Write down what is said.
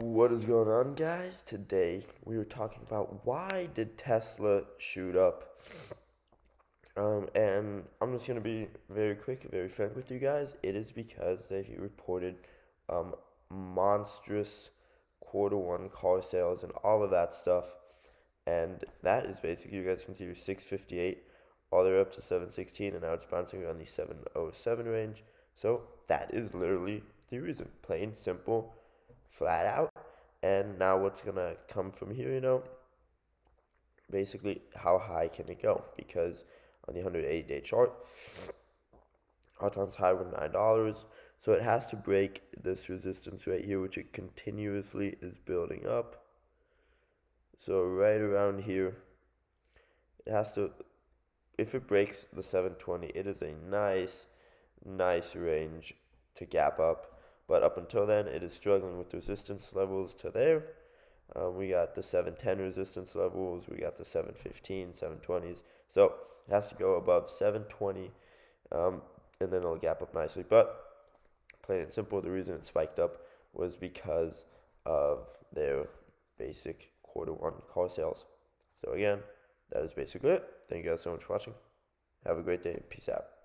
What is going on, guys? Today we were talking about why did Tesla shoot up. Um, and I'm just gonna be very quick, very frank with you guys. It is because they reported um, monstrous quarter one car sales and all of that stuff, and that is basically you guys can see your 658 all the way up to 716, and now it's bouncing around the 707 range. So that is literally the reason, plain simple flat out. And now what's gonna come from here, you know? Basically, how high can it go? Because on the 180 day chart, all times high were nine dollars. So it has to break this resistance right here, which it continuously is building up. So right around here, it has to, if it breaks the 720, it is a nice, nice range to gap up but up until then, it is struggling with resistance levels to there. Um, we got the 710 resistance levels. We got the 715, 720s. So it has to go above 720, um, and then it'll gap up nicely. But plain and simple, the reason it spiked up was because of their basic quarter one car sales. So again, that is basically it. Thank you guys so much for watching. Have a great day. Peace out.